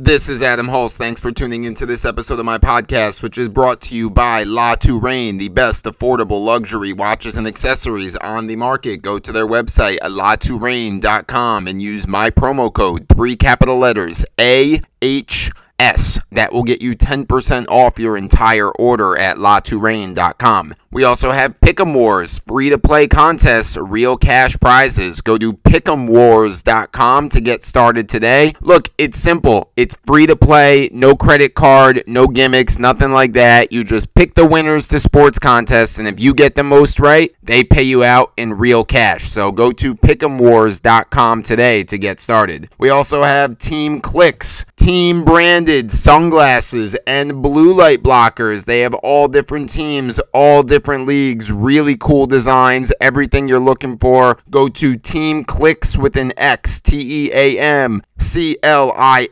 This is Adam Hulse. Thanks for tuning into this episode of my podcast, which is brought to you by La Touraine, the best affordable luxury watches and accessories on the market. Go to their website at latouraine.com and use my promo code, three capital letters, A H S. That will get you 10% off your entire order at latouraine.com. We also have Pick'em Wars, free to play contests, real cash prizes. Go to pick'emwars.com to get started today. Look, it's simple. It's free to play, no credit card, no gimmicks, nothing like that. You just pick the winners to sports contests, and if you get the most right, they pay you out in real cash. So go to pick'emwars.com today to get started. We also have Team Clix, team branded sunglasses and blue light blockers. They have all different teams, all different leagues, really cool designs, everything you're looking for. Go to Team Clix with an X, T E A M C-L-I-X.com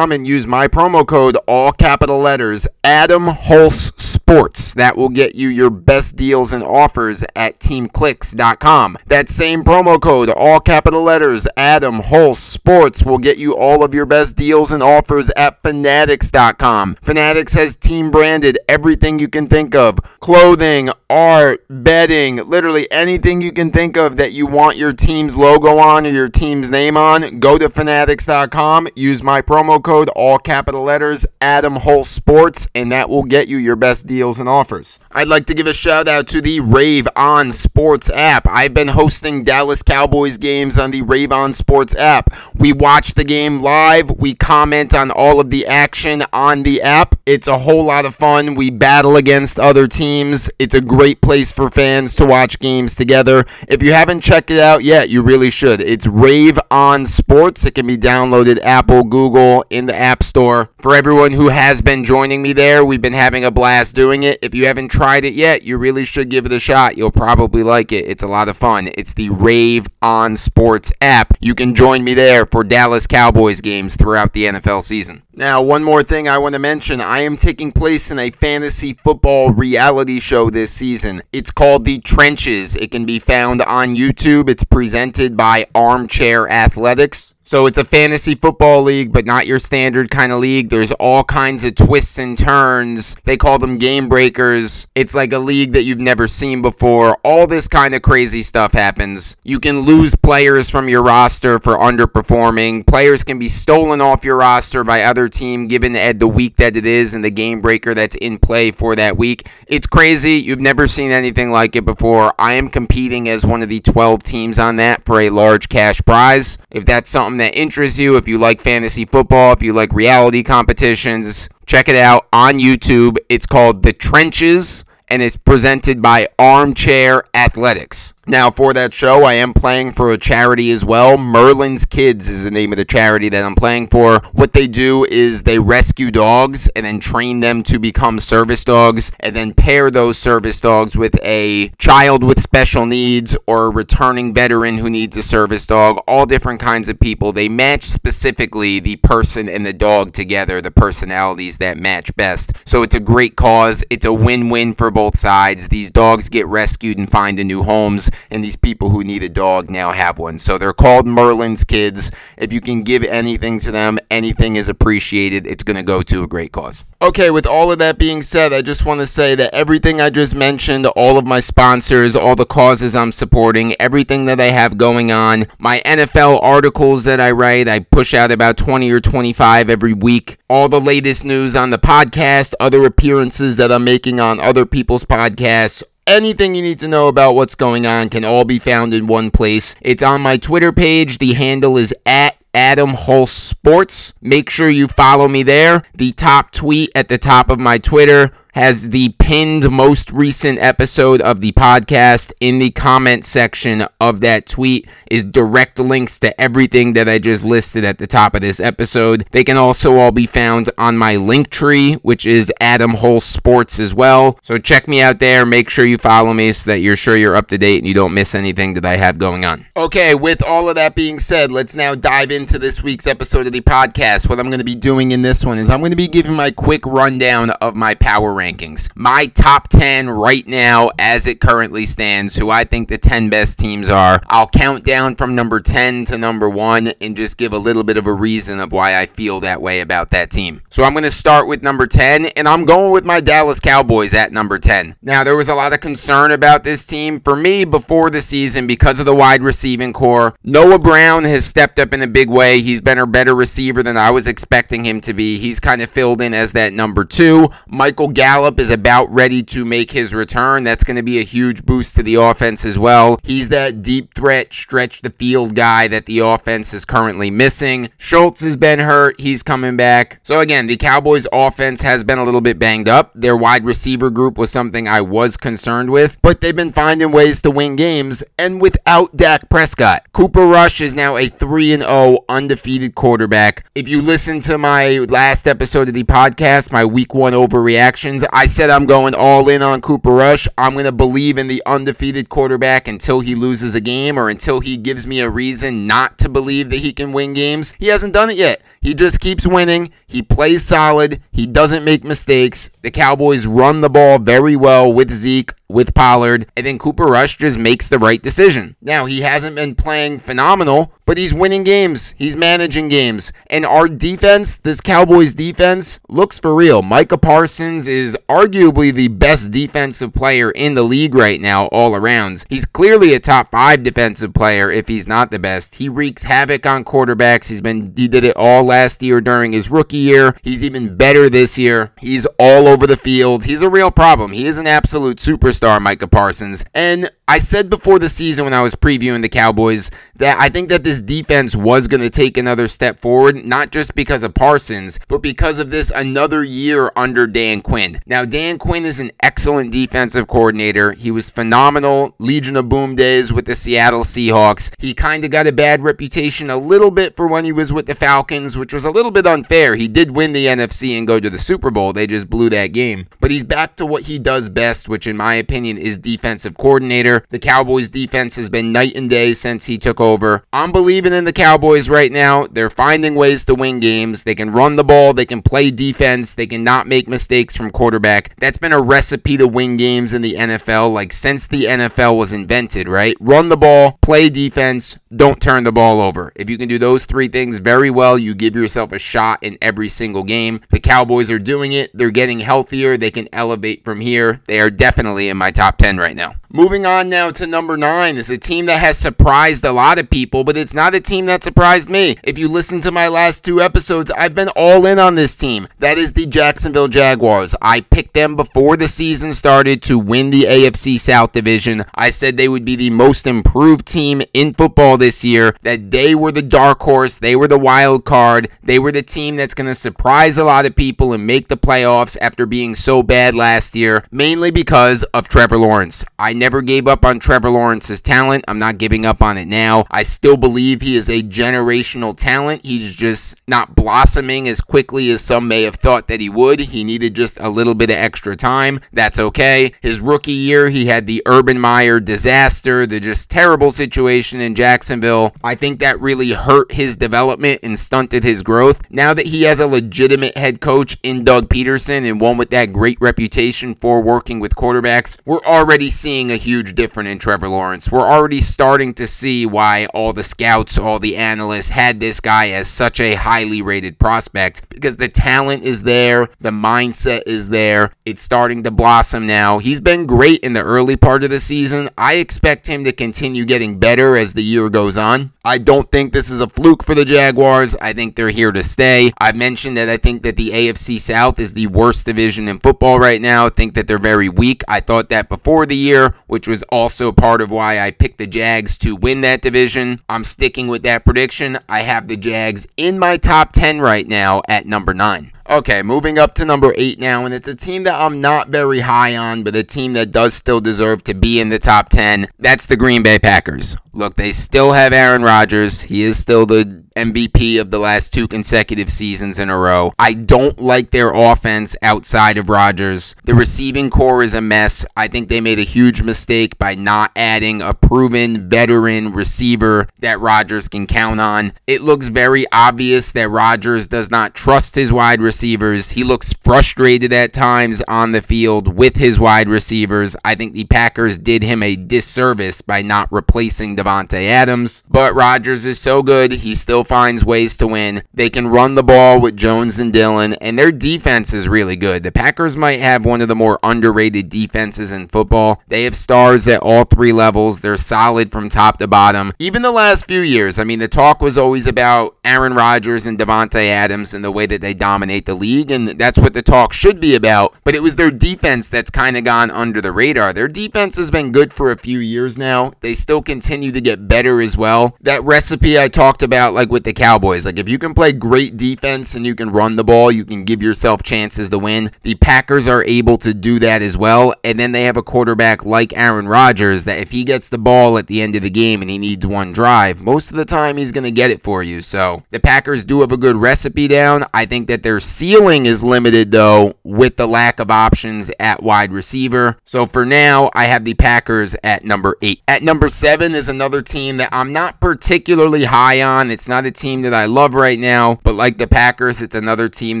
and use my promo code, all capital letters, Adam Hulse Sports. That will get you your best deals and offers at teamclix.com. That same promo code, all capital letters, Adam Hulse Sports, will get you all of your best deals and offers at fanatics.com. Fanatics has team branded everything you can think of clothing, art, bedding, literally anything you can think of that you want your team's logo on or your team's name on. Go to fanatics.com, use my promo code, all capital letters, Adam Hulse Sports, and that will get you your best deals and offers. I'd like to give a shout out to the Rave On Sports app. I've been hosting Dallas Cowboys games on the Rave On Sports app. We watch the game live, we comment on all of the action on the app. It's a whole lot of fun. We battle against other teams. It's a great place for fans to watch games together. If you haven't checked it out yet, you really should. It's Rave On Sports. It can be downloaded Apple, Google, in the App Store. For everyone who has been joining me there, we've been having a blast doing it. If you haven't tried it yet, you really should give it a shot. You'll probably like it. It's a lot of fun. It's the Rave On Sports app. You can join me there for Dallas Cowboys games throughout the NFL season. Now, one more thing I want to mention. I am taking place in a fantasy football reality show this season. It's called The Trenches. It can be found on YouTube. It's presented by Armchair Athletics. So it's a fantasy football league, but not your standard kind of league. There's all kinds of twists and turns. They call them game breakers. It's like a league that you've never seen before. All this kind of crazy stuff happens. You can lose players from your roster for underperforming. Players can be stolen off your roster by other team given the week that it is and the game breaker that's in play for that week. It's crazy. You've never seen anything like it before. I am competing as one of the 12 teams on that for a large cash prize. If that's something that interests you, if you like fantasy football, if you like reality competitions, check it out on YouTube. It's called The Trenches and it's presented by Armchair Athletics. Now, for that show, I am playing for a charity as well. Merlin's Kids is the name of the charity that I'm playing for. What they do is they rescue dogs and then train them to become service dogs and then pair those service dogs with a child with special needs or a returning veteran who needs a service dog. All different kinds of people. They match specifically the person and the dog together, the personalities that match best. So it's a great cause. It's a win win for both sides. These dogs get rescued and find a new homes and these people who need a dog now have one. So they're called Merlin's Kids. If you can give anything to them, anything is appreciated. It's going to go to a great cause. Okay, with all of that being said, I just want to say that everything I just mentioned, all of my sponsors, all the causes I'm supporting, everything that I have going on, my NFL articles that I write, I push out about 20 or 25 every week, all the latest news on the podcast, other appearances that I'm making on other people's podcasts, Anything you need to know about what's going on can all be found in one place. It's on my Twitter page. The handle is at Adam Hulse Sports. Make sure you follow me there. The top tweet at the top of my Twitter has the pinned most recent episode of the podcast in the comment section of that tweet is direct links to everything that I just listed at the top of this episode. They can also all be found on my link tree, which is Adam Hulse Sports as well. So check me out there. Make sure you follow me so that you're sure you're up to date and you don't miss anything that I have going on. Okay, with all of that being said, let's now dive into this week's episode of the podcast. What I'm going to be doing in this one is I'm going to be giving my quick rundown of my power rankings. My top 10 right now, as it currently stands, who I think the 10 best teams are. I'll count down from number 10 to number 1 and just give a little bit of a reason of why I feel that way about that team. So I'm going to start with number 10, and I'm going with my Dallas Cowboys at number 10. Now, there was a lot of concern about this team for me before the season because of the wide receiving core. Noah Brown has stepped up in a big way. He's been a better receiver than I was expecting him to be. He's kind of filled in as that number two. Michael Gallup is about ready to make his return. That's going to be a huge boost to the offense as well. He's that deep threat, stretch the field guy that the offense is currently missing. Schultz has been hurt. He's coming back. So again, the Cowboys offense has been a little bit banged up. Their wide receiver group was something I was concerned with, but they've been finding ways to win games and without Dak Prescott. Cooper Rush is now a 3 0 undefeated quarterback. If you listen to my last episode of the podcast, my week 1 overreactions, I said I'm going all in on Cooper Rush. I'm going to believe in the undefeated quarterback until he loses a game or until he gives me a reason not to believe that he can win games. He hasn't done it yet. He just keeps winning. He plays solid. He doesn't make mistakes. The Cowboys run the ball very well with Zeke with Pollard, and then Cooper Rush just makes the right decision. Now, he hasn't been playing phenomenal, but he's winning games. He's managing games. And our defense, this Cowboys defense, looks for real. Micah Parsons is arguably the best defensive player in the league right now, all around. He's clearly a top five defensive player if he's not the best. He wreaks havoc on quarterbacks. He's been he did it all last year during his rookie year. He's even better this year. He's all over the field. He's a real problem. He is an absolute superstar, Micah Parsons. And I said before the season when I was previewing the Cowboys that I think that this defense was going to take another step forward, not just because of Parsons, but because of this another year under Dan Quinn. Now, Dan Quinn is an excellent defensive coordinator. He was phenomenal, Legion of Boom days with the Seattle Seahawks. He kind of got a bad reputation a little bit for when he was with the Falcons, which was a little bit unfair. He did win the NFC and go to the Super Bowl, they just blew that game. But he's back to what he does best, which, in my opinion, is defensive coordinator. The Cowboys defense has been night and day since he took over. I'm believing in the Cowboys right now. They're finding ways to win games. They can run the ball, they can play defense, they can not make mistakes from quarterback. That's been a recipe to win games in the NFL like since the NFL was invented, right? Run the ball, play defense, don't turn the ball over. If you can do those three things very well, you give yourself a shot in every single game. The Cowboys are doing it. They're getting healthier. They can elevate from here. They are definitely in my top 10 right now. Moving on now to number nine is a team that has surprised a lot of people, but it's not a team that surprised me. If you listen to my last two episodes, I've been all in on this team. That is the Jacksonville Jaguars. I picked them before the season started to win the AFC South Division. I said they would be the most improved team in football this year, that they were the dark horse, they were the wild card, they were the team that's going to surprise a lot of people and make the playoffs after being so bad last year, mainly because of Trevor Lawrence. I never gave up on Trevor Lawrence's talent. I'm not giving up on it now. I still believe he is a generational talent. He's just not blossoming as quickly as some may have thought that he would. He needed just a little bit of extra time. That's okay. His rookie year, he had the Urban Meyer disaster, the just terrible situation in Jacksonville. I think that really hurt his development and stunted his growth. Now that he has a legitimate head coach in Doug Pederson and one with that great reputation for working with quarterbacks, we're already seeing a huge difference in Trevor Lawrence. We're already starting to see why all the scouts, all the analysts had this guy as such a highly rated prospect because the talent is there, the mindset is there. It's starting to blossom now. He's been great in the early part of the season. I expect him to continue getting better as the year goes on. I don't think this is a fluke for the Jaguars. I think they're here to stay. I mentioned that I think that the AFC South is the worst division in football right now. I think that they're very weak. I thought that before the year, which was also part of why I picked the Jags to win that division. I'm sticking with that prediction. I have the Jags in my top 10 right now at number 9. Okay, moving up to number eight now, and it's a team that I'm not very high on, but a team that does still deserve to be in the top 10. That's the Green Bay Packers. Look, they still have Aaron Rodgers. He is still the MVP of the last two consecutive seasons in a row. I don't like their offense outside of Rodgers. The receiving core is a mess. I think they made a huge mistake by not adding a proven veteran receiver that Rodgers can count on. It looks very obvious that Rodgers does not trust his wide receivers. He looks frustrated at times on the field with his wide receivers. I think the Packers did him a disservice by not replacing Davante Adams, but Rodgers is so good, he still finds ways to win. They can run the ball with Jones and Dillon, and their defense is really good. The Packers might have one of the more underrated defenses in football. They have stars at all three levels. They're solid from top to bottom. Even the last few years, I mean, the talk was always about Aaron Rodgers and Davante Adams and the way that they dominate the league, and that's what the talk should be about. But it was their defense that's kind of gone under the radar. Their defense has been good for a few years now. They still continue to get better as well. That recipe I talked about, like with the Cowboys, like if you can play great defense and you can run the ball, you can give yourself chances to win. The Packers are able to do that as well. And then they have a quarterback like Aaron Rodgers that if he gets the ball at the end of the game and he needs one drive, most of the time he's going to get it for you. So the Packers do have a good recipe down. I think that their ceiling is limited though with the lack of options at wide receiver. So for now, I have the Packers at number eight. At number seven is another team that I'm not particularly high on. It's not a team that I love right now, but like the Packers, it's another team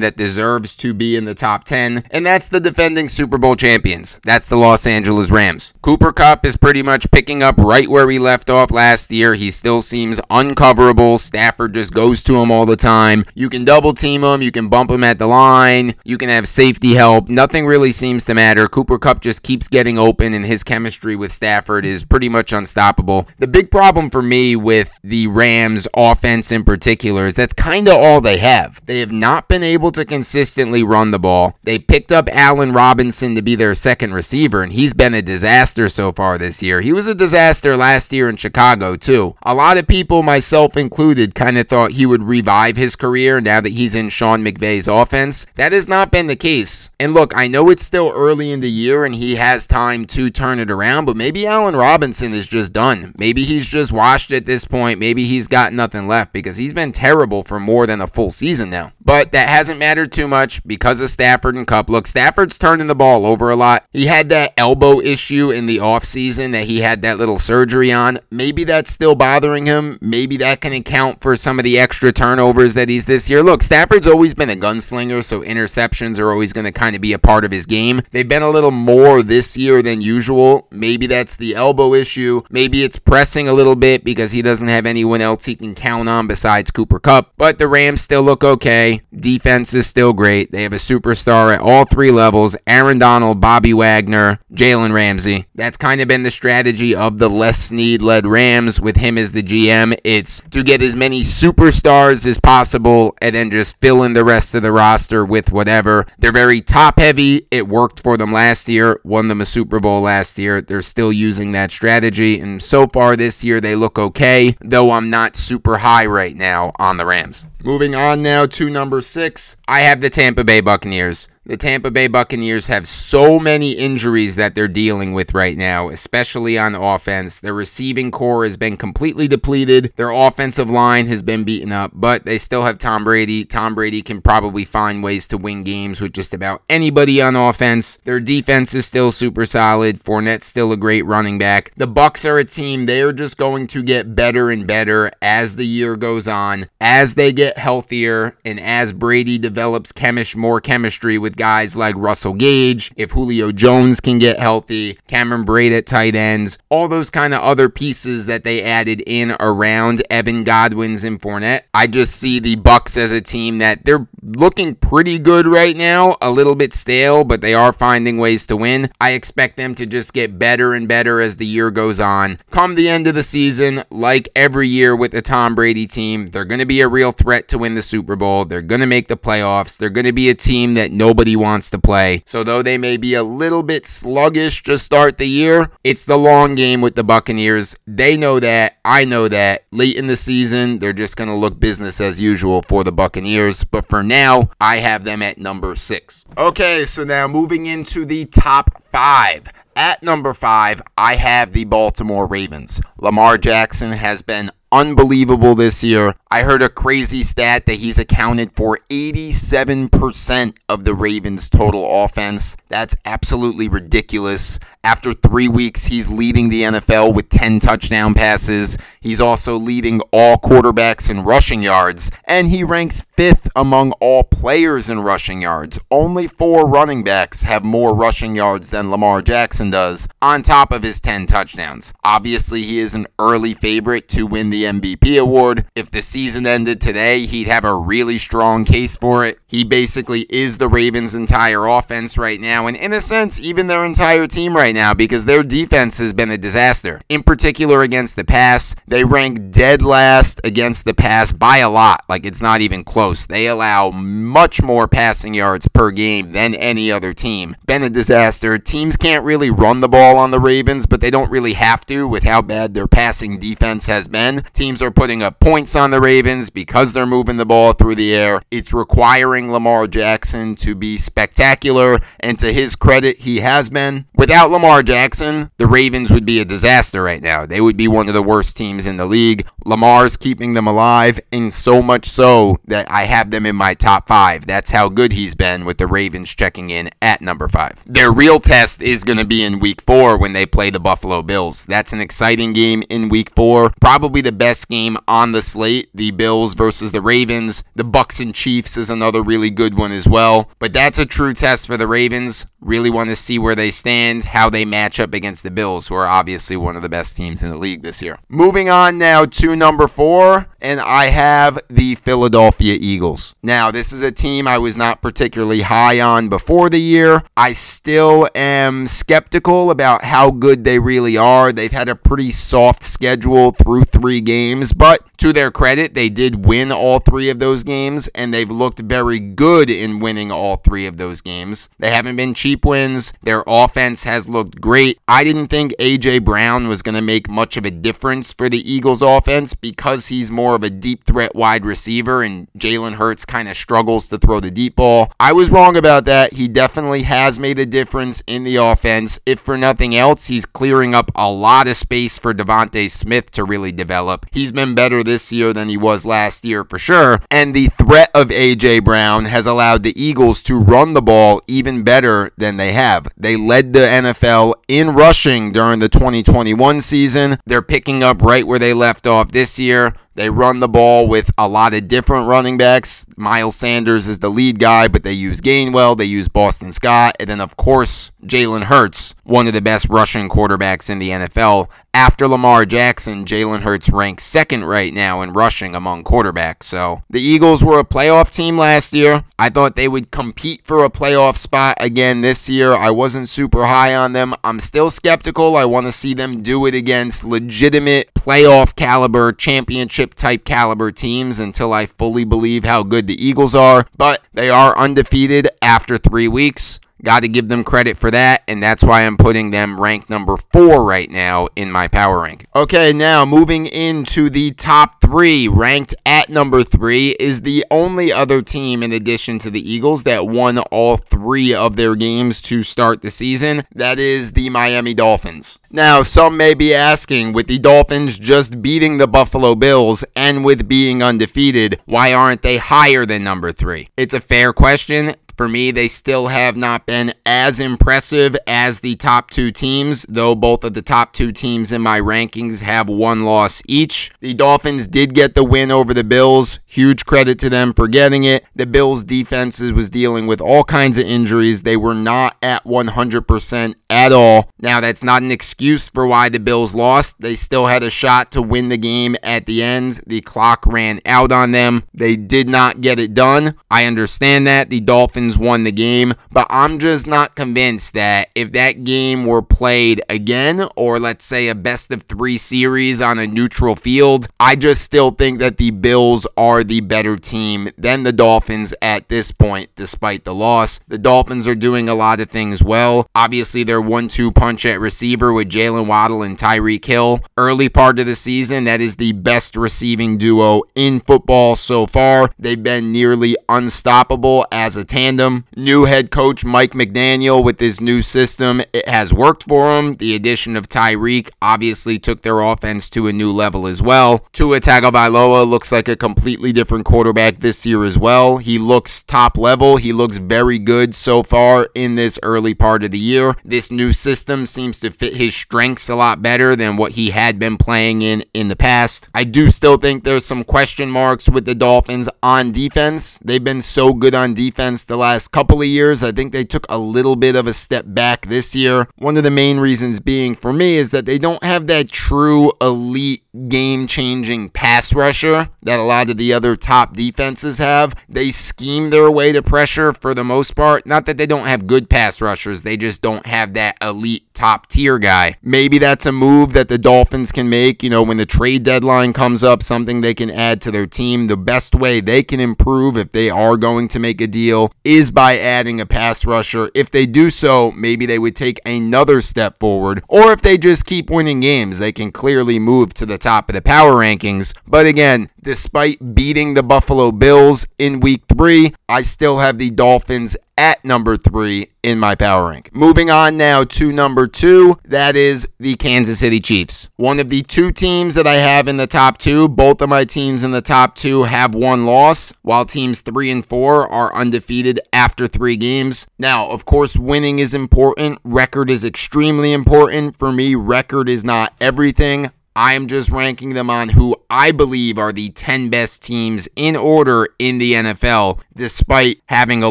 that deserves to be in the top 10, and that's the defending Super Bowl champions. That's the Los Angeles Rams. Cooper Kupp is pretty much picking up right where we left off last year. He still seems uncoverable. Stafford just goes to him all the time. You can double team him, you can bump him at the line, you can have safety help. Nothing really seems to matter. Cooper Kupp just keeps getting open, and his chemistry with Stafford is pretty much unstoppable. The big problem for me with the Rams offense in particular is that's kind of all they have. They have not been able to consistently run the ball. They picked up Allen Robinson to be their second receiver, and he's been a disaster so far this year. He was a disaster last year in Chicago, too. A lot of people, myself included, kind of thought he would revive his career now that he's in Sean McVay's offense. That has not been the case. And look, I know it's still early in the year and he has time to turn it around, but maybe Allen Robinson is just done. Maybe he's just washed at this point. Maybe he's got nothing left because he's been terrible for more than a full season now. But that hasn't mattered too much because of Stafford and Kupp. Look, Stafford's turning the ball over a lot. He had that elbow issue in the offseason that he had that little surgery on. Maybe that's still bothering him. Maybe that can account for some of the extra turnovers that he's this year. Look, Stafford's always been a gunslinger, so interceptions are always going to kind of be a part of his game. They've been a little more this year than usual. Maybe that's the elbow issue. Maybe it's pressing a little bit because he doesn't have anyone else he can count on besides Cooper Kupp. But the Rams still look okay. Defense is still great. They have a superstar at all three levels Aaron Donald, Bobby Wagner, Jalen Ramsey. That's kind of been the strategy of the Les Snead led Rams with him as the GM. It's to get as many superstars as possible and then just fill in the rest of the roster with whatever. They're very top heavy. It worked for them last year, won them a Super Bowl last year. They're still using that strategy. And so far this year, they look okay, though I'm not super high right now on the Rams. Moving on now to number six, I have the Tampa Bay Buccaneers. The Tampa Bay Buccaneers have so many injuries that they're dealing with right now, especially on offense. Their receiving core has been completely depleted. Their offensive line has been beaten up, but they still have Tom Brady. Tom Brady can probably find ways to win games with just about anybody on offense. Their defense is still super solid. Fournette's still a great running back. The Bucks are a team they are just going to get better and better as the year goes on, as they get healthier, and as Brady develops chemish more chemistry with with guys like Russell Gage, if Julio Jones can get healthy, Cameron Brate at tight ends, all those kind of other pieces that they added in around Evan Godwin's and Fournette. I just see the Bucks as a team that they're looking pretty good right now, a little bit stale, but they are finding ways to win. I expect them to just get better and better as the year goes on. Come the end of the season, like every year with the Tom Brady team, they're going to be a real threat to win the Super Bowl. They're going to make the playoffs. They're going to be a team that nobody nobody wants to play. So though they may be a little bit sluggish to start the year, it's the long game with the Buccaneers. They know that. I know that. Late in the season, they're just going to look business as usual for the Buccaneers. But for now, I have them at number six. Okay, so now moving into the top five. At number five, I have the Baltimore Ravens. Lamar Jackson has been unbelievable this year. I heard a crazy stat that he's accounted for 87% of the Ravens' total offense. That's absolutely ridiculous. After three weeks, he's leading the NFL with 10 touchdown passes. He's also leading all quarterbacks in rushing yards, and he ranks fifth among all players in rushing yards. Only four running backs have more rushing yards than Lamar Jackson does, on top of his 10 touchdowns. Obviously, he is an early favorite to win the MVP award. If the season ended today, he'd have a really strong case for it. He basically is the Ravens' entire offense right now, and in a sense, even their entire team right now, because their defense has been a disaster. In particular, against the pass, they rank dead last against the pass by a lot. Like, it's not even close. They allow much more passing yards per game than any other team. Been a disaster. Teams can't really run the ball on the Ravens, but they don't really have to with how bad their passing defense has been. Teams are putting up points on the Ravens because they're moving the ball through the air. It's requiring Lamar Jackson to be spectacular, and to his credit, he has been. Without Lamar Jackson, the Ravens would be a disaster right now. They would be one of the worst teams in the league. Lamar's keeping them alive, and so much so that I have them in my top five. That's how good he's been with the Ravens checking in at number five. Their real test is going to be in week four when they play the Buffalo Bills. That's an exciting game in week four. Probably the best game on the slate. The Bills versus the Ravens. The Bucks and Chiefs is another really good one as well. But that's a true test for the Ravens. Really want to see where they stand, how they match up against the Bills, who are obviously one of the best teams in the league this year. Moving on now to number four, and I have the Philadelphia Eagles. Now, this is a team I was not particularly high on before the year. I still am skeptical about how good they really are. They've had a pretty soft schedule through three games, but to their credit, they did win all three of those games, and they've looked very good in winning all three of those games. They haven't been cheap wins. Their offense has looked great. I didn't think A.J. Brown was going to make much of a difference for the Eagles' offense because he's more of a deep threat wide receiver, and Jalen Hurts kind of struggles to throw the deep ball. I was wrong about that. He definitely has made a difference in the offense. If for nothing else, he's clearing up a lot of space for DeVonta Smith to really develop. He's been better this year than he was last year for sure. And the threat of A.J. Brown has allowed the Eagles to run the ball even better than they have. They led the NFL in rushing during the 2021 season. They're picking up right where they left off this year. They run the ball with a lot of different running backs. Miles Sanders is the lead guy, but they use Gainwell, they use Boston Scott, and then, of course, Jalen Hurts, one of the best rushing quarterbacks in the NFL. After Lamar Jackson, Jalen Hurts ranks second right now in rushing among quarterbacks. So the Eagles were a playoff team last year. I thought they would compete for a playoff spot again this year. I wasn't super high on them. I'm still skeptical. I want to see them do it against legitimate playoff caliber, championship type caliber teams until I fully believe how good the Eagles are. But they are undefeated after three weeks. Got to give them credit for that, and that's why I'm putting them ranked number four right now in my power rank. Okay, now moving into the top three, ranked at number three, is the only other team in addition to the Eagles that won all three of their games to start the season. That is the Miami Dolphins. Now, some may be asking, with the Dolphins just beating the Buffalo Bills and with being undefeated, why aren't they higher than number three? It's a fair question. For me, they still have not been as impressive as the top two teams, though both of the top two teams in my rankings have one loss each. The Dolphins did get the win over the Bills. Huge credit to them for getting it. The Bills' defense was dealing with all kinds of injuries. They were not at 100% at all. Now, that's not an excuse for why the Bills lost. They still had a shot to win the game at the end. The clock ran out on them. They did not get it done. I understand that. The Dolphins won the game, but I'm just not convinced that if that game were played again, or let's say a best of three series on a neutral field, I just still think that the Bills are the better team than the Dolphins at this point, despite the loss. The Dolphins are doing a lot of things well. Obviously, their one two punch at receiver with Jaylen Waddle and Tyreek Hill. Early part of the season, that is the best receiving duo in football so far. They've been nearly unstoppable as a tandem tandem. New head coach Mike McDaniel with his new system, it has worked for him. The addition of Tyreek obviously took their offense to a new level as well. Tua Tagovailoa looks like a completely different quarterback this year as well. He looks top level. He looks very good so far in this early part of the year. This new system seems to fit his strengths a lot better than what he had been playing in in the past. I do still think there's some question marks with the Dolphins on defense. They've been so good on defense the last couple of years. I think they took a little bit of a step back this year. One of the main reasons being for me is that they don't have that true elite game changing pass rusher that a lot of the other top defenses have. They scheme their way to pressure for the most part. Not that they don't have good pass rushers, they just don't have that elite top tier guy. Maybe that's a move that the Dolphins can make, you know, when the trade deadline comes up, something they can add to their team. The best way they can improve if they are going to make a deal is by adding a pass rusher. If they do so, maybe they would take another step forward. Or if they just keep winning games, they can clearly move to the top of the power rankings. But again, despite beating the Buffalo Bills in week three, I still have the Dolphins at number three in my power rank. Moving on now to number two, that is the Kansas City Chiefs. One of the two teams that I have in the top two, both of my teams in the top two have one loss, while teams three and four are undefeated after three games. Now, of course, winning is important, record is extremely important. For me, record is not everything. I am just ranking them on who I believe are the 10 best teams in order in the NFL, despite having a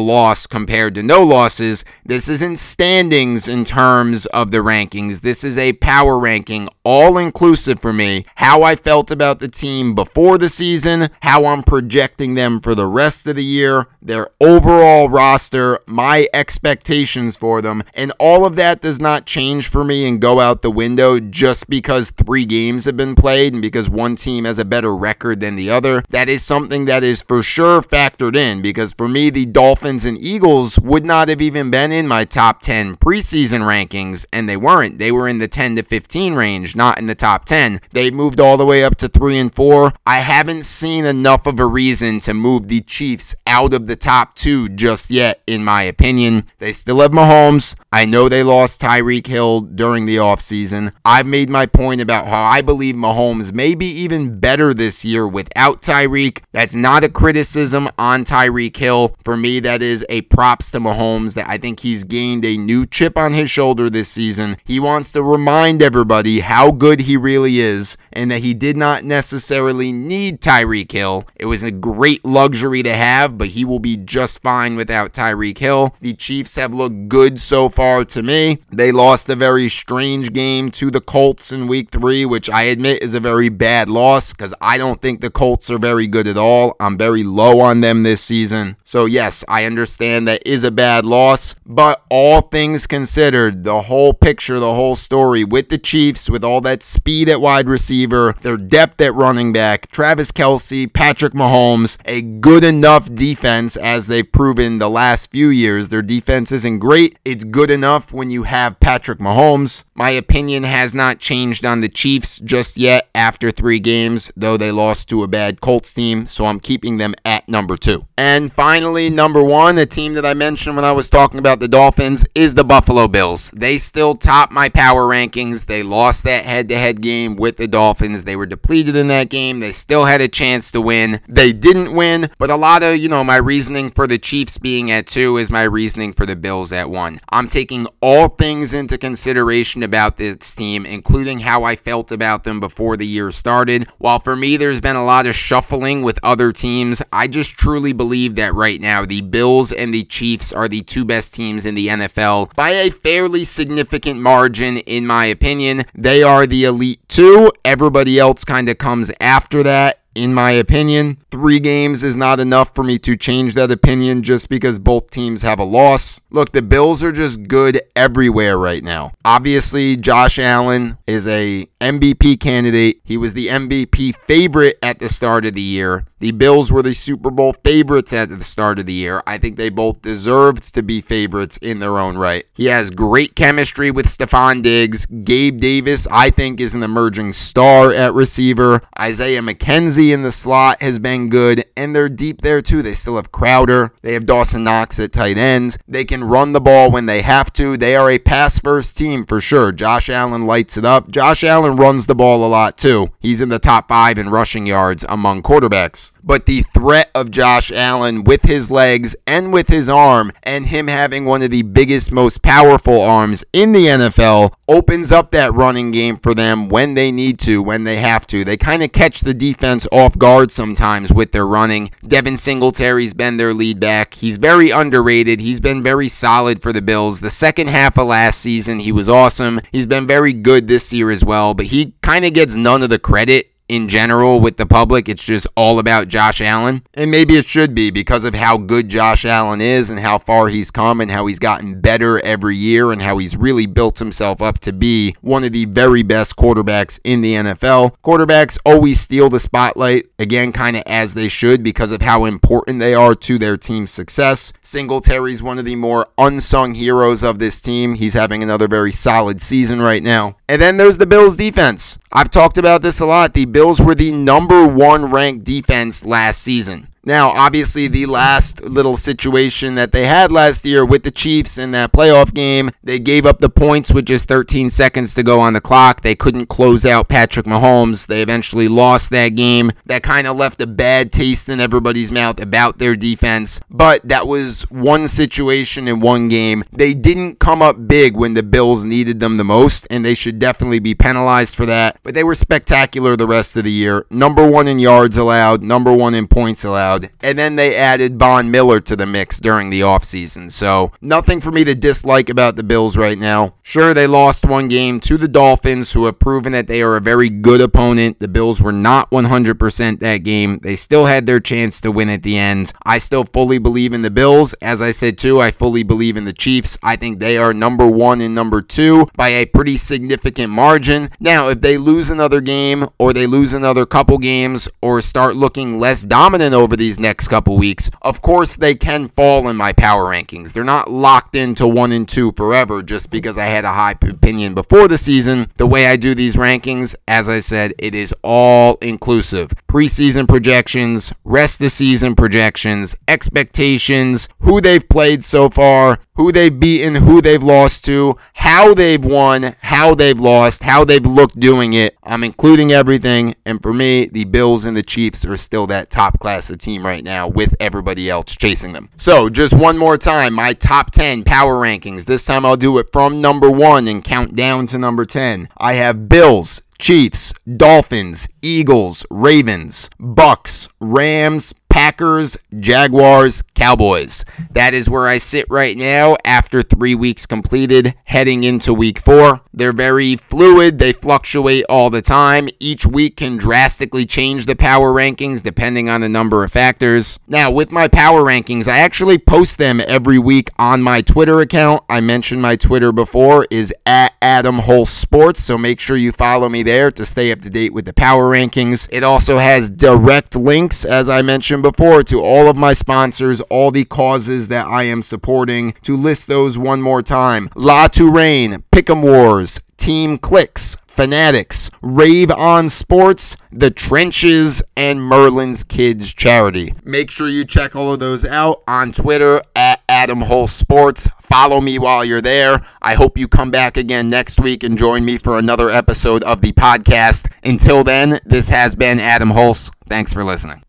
loss compared to no losses. This isn't standings in terms of the rankings. This is a power ranking, all inclusive for me. How I felt about the team before the season, how I'm projecting them for the rest of the year, their overall roster, my expectations for them, and all of that does not change for me and go out the window just because three games games have been played and because one team has a better record than the other, that is something that is for sure factored in because for me, the Dolphins and Eagles would not have even been in my top 10 preseason rankings, and they weren't. They were in the 10 to 15 range, not in the top 10. They moved all the way up to 3 and 4. I haven't seen enough of a reason to move the Chiefs out of the top 2 just yet, in my opinion. They still have Mahomes. I know they lost Tyreek Hill during the offseason. I've made my point about how I believe Mahomes may be even better this year without Tyreek. That's not a criticism on Tyreek Hill. For me, that is a props to Mahomes that I think he's gained a new chip on his shoulder this season. He wants to remind everybody how good he really is and that he did not necessarily need Tyreek Hill. It was a great luxury to have, but he will be just fine without Tyreek Hill. The Chiefs have looked good so far to me. They lost a very strange game to the Colts in week three, which I admit is a very bad loss because I don't think the Colts are very good at all. I'm very low on them this season. So, yes, I understand that is a bad loss, but all things considered, the whole picture, the whole story with the Chiefs, with all that speed at wide receiver, their depth at running back, Travis Kelce, Patrick Mahomes, a good enough defense as they've proven the last few years. Their defense isn't great, it's good enough when you have Patrick Mahomes. My opinion has not changed on the Chiefs just yet after three games, though they lost to a bad Colts team, so I'm keeping them at number two. And finally, number one, a team that I mentioned when I was talking about the Dolphins is the Buffalo Bills. They still top my power rankings. They lost that head to head game with the Dolphins. They were depleted in that game. They still had a chance to win. They didn't win, but a lot of, you know, my reasoning for the Chiefs being at two is my reasoning for the Bills at one. I'm taking all things into consideration about this team, including how I felt about about them before the year started. While for me, there's been a lot of shuffling with other teams, I just truly believe that right now the Bills and the Chiefs are the two best teams in the NFL by a fairly significant margin, in my opinion. They are the elite two. Everybody else kind of comes after that in my opinion. Three games is not enough for me to change that opinion just because both teams have a loss. Look, the Bills are just good everywhere right now. Obviously, Josh Allen is a MVP candidate. He was the MVP favorite at the start of the year. The Bills were the Super Bowl favorites at the start of the year. I think they both deserved to be favorites in their own right. He has great chemistry with Stefon Diggs. Gabe Davis, I think, is an emerging star at receiver. Isaiah McKenzie in the slot has been good, and they're deep there too. They still have Crowder. They have Dawson Knox at tight ends. They can run the ball when they have to. They are a pass first team for sure. Josh Allen lights it up. Josh Allen runs the ball a lot too. He's in the top five in rushing yards among quarterbacks but the threat of Josh Allen with his legs and with his arm, and him having one of the biggest, most powerful arms in the NFL, opens up that running game for them when they need to, when they have to. They kind of catch the defense off guard sometimes with their running. Devin Singletary's been their lead back. He's very underrated. He's been very solid for the Bills. The second half of last season, he was awesome. He's been very good this year as well, but he kind of gets none of the credit in general with the public. It's just all about Josh Allen. And maybe it should be because of how good Josh Allen is and how far he's come and how he's gotten better every year and how he's really built himself up to be one of the very best quarterbacks in the NFL. Quarterbacks always steal the spotlight, again, kind of as they should because of how important they are to their team's success. Singletary's one of the more unsung heroes of this team. He's having another very solid season right now. And then there's the Bills defense. I've talked about this a lot. The Bills were the number one ranked defense last season. Now, obviously, the last little situation that they had last year with the Chiefs in that playoff game, they gave up the points with just 13 seconds to go on the clock. They couldn't close out Patrick Mahomes. They eventually lost that game. That kind of left a bad taste in everybody's mouth about their defense. But that was one situation in one game. They didn't come up big when the Bills needed them the most, and they should definitely be penalized for that. But they were spectacular the rest of the year. Number one in yards allowed, number one in points allowed crowd. And then they added Von Miller to the mix during the offseason. So nothing for me to dislike about the Bills right now. Sure, they lost one game to the Dolphins, who have proven that they are a very good opponent. The Bills were not 100% that game. They still had their chance to win at the end. I still fully believe in the Bills. As I said too, I fully believe in the Chiefs. I think they are number one and number two by a pretty significant margin. Now, if they lose another game or they lose another couple games or start looking less dominant over the these next couple weeks. Of course, they can fall in my power rankings. They're not locked into one and two forever just because I had a high opinion before the season. The way I do these rankings, as I said, it is all inclusive. Preseason projections, rest of season projections, expectations, who they've played so far, who they've beaten, who they've lost to, how they've won, how they've lost, how they've looked doing it. I'm including everything. And for me, the Bills and the Chiefs are still that top class of team right now with everybody else chasing them. So, just one more time, my top 10 power rankings. This time I'll do it from number one and count down to number 10. I have Bills, Chiefs, Dolphins, Eagles, Ravens, Bucks, Rams, Packers, Jaguars, Cowboys. That is where I sit right now after three weeks completed, heading into week four. They're very fluid, they fluctuate all the time. Each week can drastically change the power rankings depending on a number of factors. Now, with my power rankings, I actually post them every week on my Twitter account. I mentioned my Twitter before is at Adam Holz Sports, so make sure you follow me there to stay up to date with the power rankings. It also has direct links, as I mentioned before to all of my sponsors, all the causes that I am supporting. To list those one more time La Touraine, Pick'em Wars, Team Clix, Fanatics, Rave on Sports, The Trenches, and Merlin's Kids Charity. Make sure you check all of those out on Twitter at Adam Holz Sports. Follow me while you're there. I hope you come back again next week and join me for another episode of the podcast. Until then, this has been Adam Holz. Thanks for listening.